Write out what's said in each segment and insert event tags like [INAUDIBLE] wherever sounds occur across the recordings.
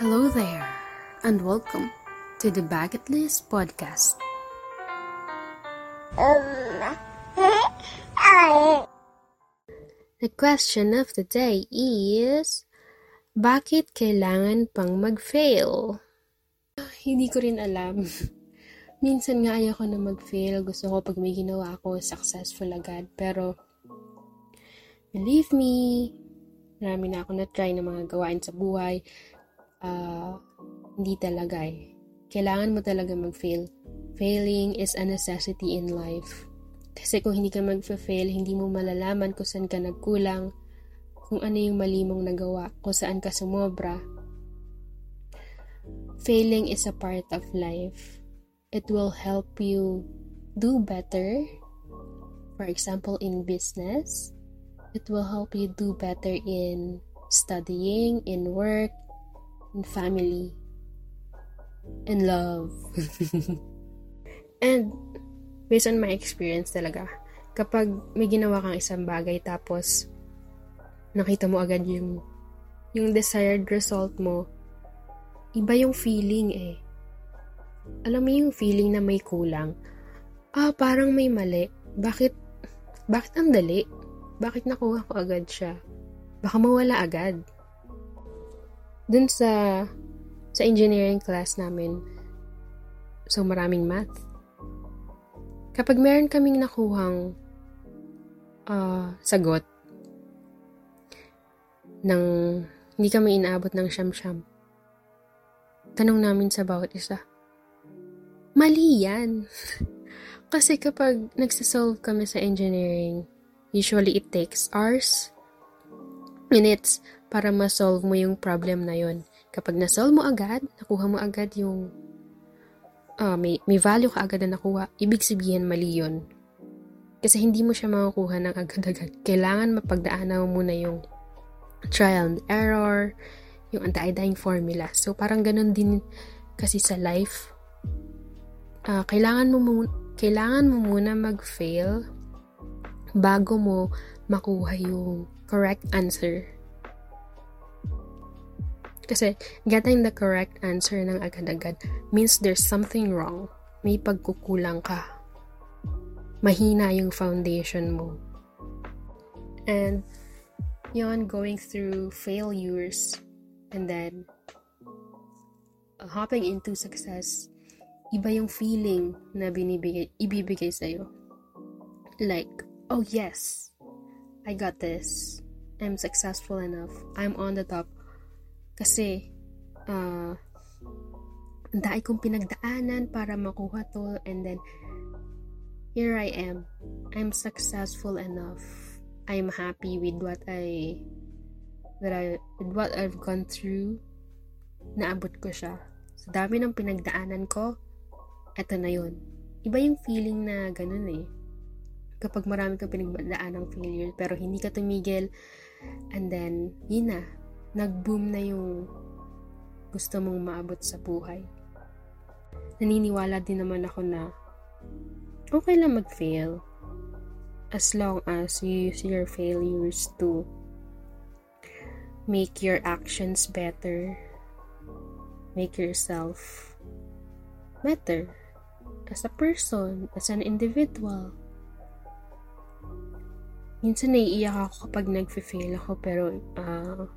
Hello there, and welcome to the Bucket List Podcast. The question of the day is, bakit kailangan pang mag-fail? Hindi ko rin alam. [LAUGHS] Minsan nga ayoko na mag-fail. Gusto ko pag may ginawa ako, successful agad. Pero, believe me, marami na ako na-try ng mga gawain sa buhay. Uh, hindi talaga eh. Kailangan mo talaga mag-fail. Failing is a necessity in life. Kasi kung hindi ka mag-fail, hindi mo malalaman kung saan ka nagkulang, kung ano yung mali mong nagawa, kung saan ka sumobra. Failing is a part of life. It will help you do better. For example, in business, it will help you do better in studying, in work, in family, in love. [LAUGHS] and based on my experience talaga, kapag may ginawa kang isang bagay tapos nakita mo agad yung yung desired result mo, iba yung feeling eh. Alam mo yung feeling na may kulang. Ah, parang may mali. Bakit, bakit ang dali? Bakit nakuha ko agad siya? Baka mawala agad. Dun sa, sa engineering class namin, so maraming math kapag meron kaming nakuhang uh, sagot ng hindi kami inaabot ng siyam-siyam, tanong namin sa bawat isa, mali yan. [LAUGHS] Kasi kapag nagsasolve kami sa engineering, usually it takes hours, minutes, para ma-solve mo yung problem na yon. Kapag na-solve mo agad, nakuha mo agad yung uh, may, may value ka agad na nakuha, ibig sabihin mali yun. Kasi hindi mo siya makukuha ng agad-agad. Kailangan mapagdaanan mo muna yung trial and error, yung anti-dying formula. So, parang ganun din kasi sa life. Uh, kailangan mo mu- kailangan mo muna mag-fail bago mo makuha yung correct answer kasi getting the correct answer ng agad-agad means there's something wrong. May pagkukulang ka. Mahina yung foundation mo. And yon going through failures and then hopping into success, iba yung feeling na binibigay, ibibigay sa'yo. Like, oh yes, I got this. I'm successful enough. I'm on the top kasi, uh, ang dai kong pinagdaanan para makuha to and then here I am. I'm successful enough. I'm happy with what I that I with what I've gone through. Naabot ko siya. Sa dami ng pinagdaanan ko, eto na yun. Iba yung feeling na ganun eh. Kapag marami kang pinagdaan ng failure pero hindi ka tumigil and then, yun na, nag-boom na yung gusto mong maabot sa buhay. Naniniwala din naman ako na okay lang mag-fail as long as you use your failures to make your actions better, make yourself better as a person, as an individual. Minsan naiiyak ako kapag nag-fail ako pero uh,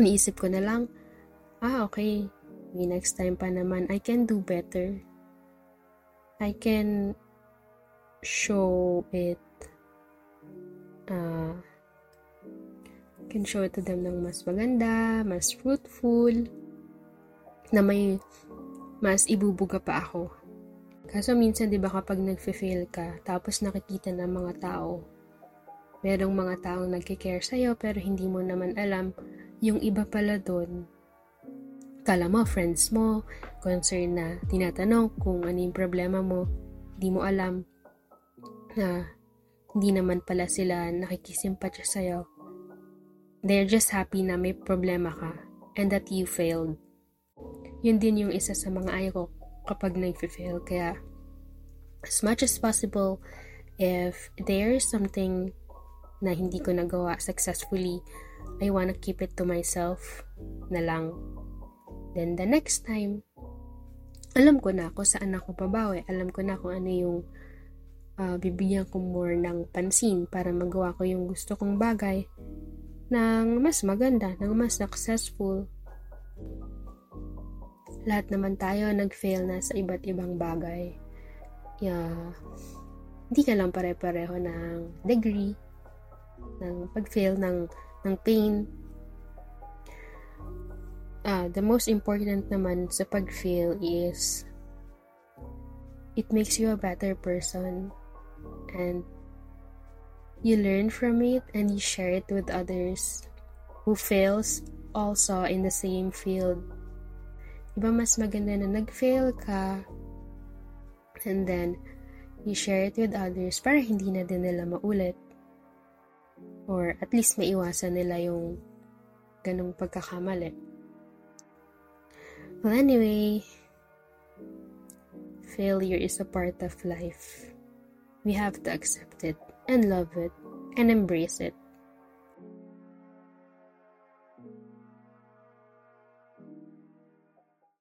Iniisip ko na lang, ah, okay, may next time pa naman, I can do better. I can show it, uh, can show it to them ng mas maganda, mas fruitful, na may mas ibubuga pa ako. Kaso minsan, di ba, kapag nag-fail ka, tapos nakikita ng mga tao, merong mga taong nagkikare sa'yo, pero hindi mo naman alam yung iba pala doon, kala mo, friends mo, concern na tinatanong kung ano yung problema mo, di mo alam na hindi naman pala sila nakikisimpatya sa'yo. They're just happy na may problema ka and that you failed. Yun din yung isa sa mga ayaw ko kapag nag-fail. Kaya, as much as possible, if there's something na hindi ko nagawa successfully, I wanna keep it to myself na lang. Then the next time, alam ko na kung saan ako babawi. Alam ko na kung ano yung uh, bibigyan ko more ng pansin para magawa ko yung gusto kong bagay ng mas maganda, ng mas successful. Lahat naman tayo nag-fail na sa iba't ibang bagay. Yeah, hindi ka lang pare-pareho ng degree, ng pag-fail, ng, ng pain. Uh, the most important naman sa pag-fail is it makes you a better person and you learn from it and you share it with others who fails also in the same field. Diba mas maganda na nag-fail ka and then you share it with others para hindi na din nila maulit. Or at least maiwasan nila yung ganong pagkakamali. Well, anyway, failure is a part of life. We have to accept it and love it and embrace it.